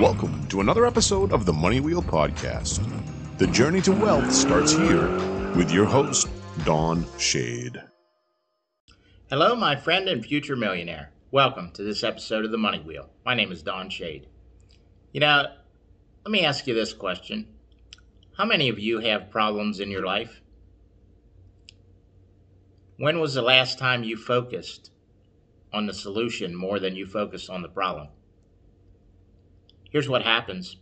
Welcome to another episode of the Money Wheel Podcast. The journey to wealth starts here with your host, Don Shade. Hello, my friend and future millionaire. Welcome to this episode of the Money Wheel. My name is Don Shade. You know, let me ask you this question How many of you have problems in your life? When was the last time you focused on the solution more than you focused on the problem? Here's what happens.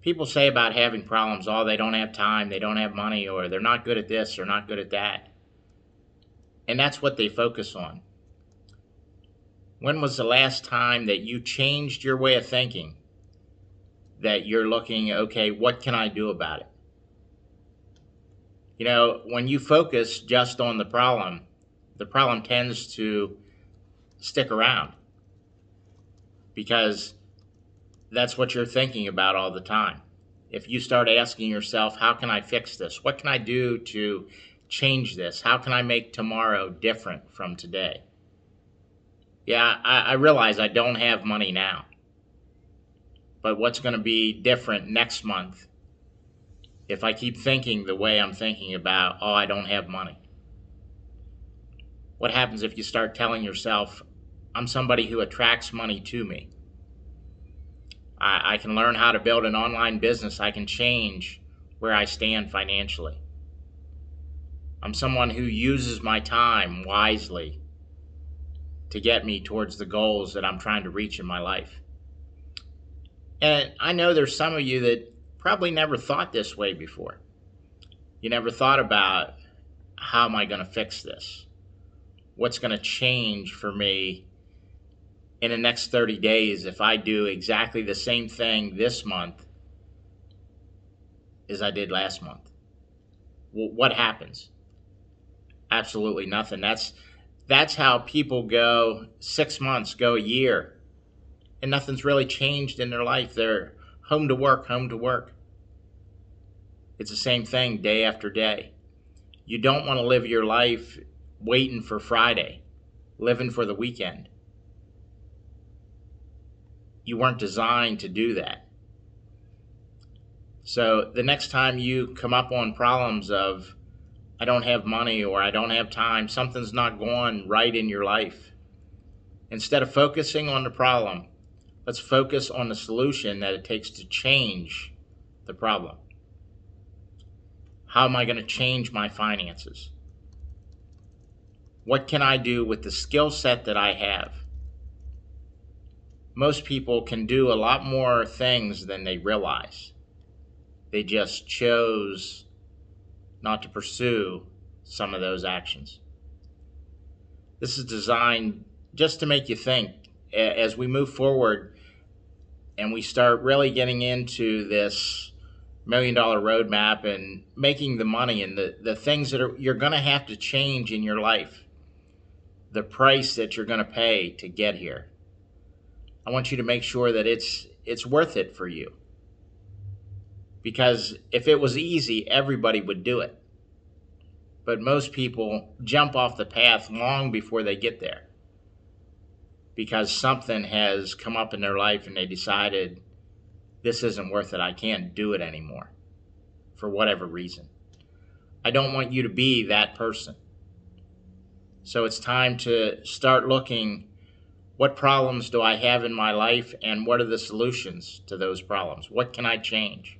People say about having problems oh they don't have time they don't have money or they're not good at this or not good at that. And that's what they focus on. When was the last time that you changed your way of thinking that you're looking okay what can i do about it? You know when you focus just on the problem the problem tends to stick around because that's what you're thinking about all the time. If you start asking yourself, how can I fix this? What can I do to change this? How can I make tomorrow different from today? Yeah, I, I realize I don't have money now. But what's going to be different next month if I keep thinking the way I'm thinking about, oh, I don't have money? What happens if you start telling yourself, I'm somebody who attracts money to me? I, I can learn how to build an online business. I can change where I stand financially. I'm someone who uses my time wisely to get me towards the goals that I'm trying to reach in my life. And I know there's some of you that probably never thought this way before. You never thought about how am I going to fix this? What's going to change for me in the next 30 days if I do exactly the same thing this month as I did last month? Well, what happens? Absolutely nothing. That's that's how people go 6 months, go a year, and nothing's really changed in their life. They're home to work, home to work. It's the same thing day after day. You don't want to live your life waiting for Friday, living for the weekend you weren't designed to do that. So the next time you come up on problems of, I don't have money or I don't have time, something's not going right in your life, instead of focusing on the problem, let's focus on the solution that it takes to change the problem. How am I going to change my finances? What can I do with the skill set that I have? Most people can do a lot more things than they realize. They just chose not to pursue some of those actions. This is designed just to make you think as we move forward and we start really getting into this million dollar roadmap and making the money and the, the things that are, you're going to have to change in your life, the price that you're going to pay to get here I want you to make sure that it's it's worth it for you. Because if it was easy, everybody would do it. But most people jump off the path long before they get there. Because something has come up in their life and they decided this isn't worth it. I can't do it anymore for whatever reason. I don't want you to be that person. So it's time to start looking what problems do I have in my life and what are the solutions to those problems? What can I change?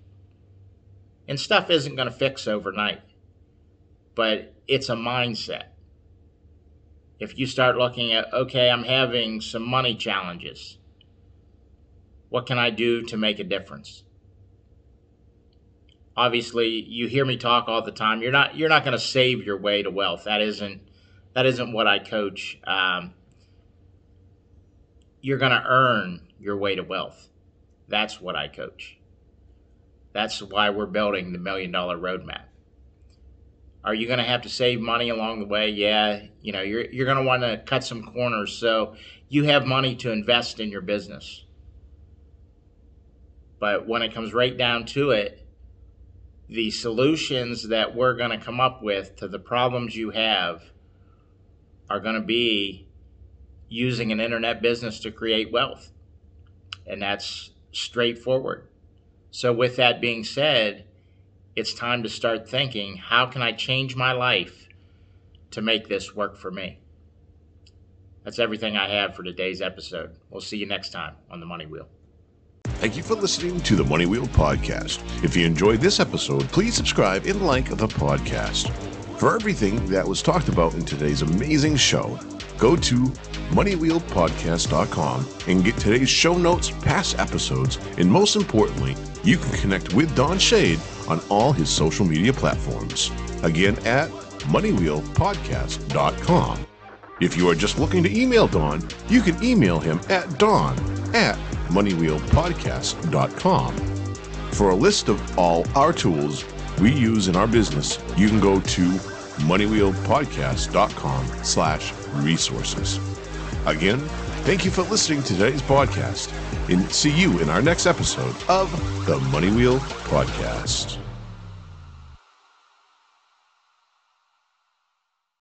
And stuff isn't going to fix overnight, but it's a mindset. If you start looking at, okay, I'm having some money challenges, what can I do to make a difference? Obviously, you hear me talk all the time. You're not you're not going to save your way to wealth. That isn't that isn't what I coach. Um, you're going to earn your way to wealth. That's what I coach. That's why we're building the million dollar roadmap. Are you going to have to save money along the way? Yeah, you know, you're you're going to want to cut some corners so you have money to invest in your business. But when it comes right down to it, the solutions that we're going to come up with to the problems you have are going to be using an internet business to create wealth. And that's straightforward. So, with that being said, it's time to start thinking how can I change my life to make this work for me? That's everything I have for today's episode. We'll see you next time on the Money Wheel. Thank you for listening to the Money Wheel Podcast. If you enjoyed this episode, please subscribe and like the podcast. For everything that was talked about in today's amazing show, go to moneywheelpodcast.com and get today's show notes, past episodes, and most importantly, you can connect with Don Shade on all his social media platforms. Again, at moneywheelpodcast.com. If you are just looking to email Don, you can email him at don at moneywheelpodcast.com. For a list of all our tools we use in our business, you can go to moneywheelpodcast.com slash resources. Again, thank you for listening to today's podcast and see you in our next episode of the Money Wheel Podcast.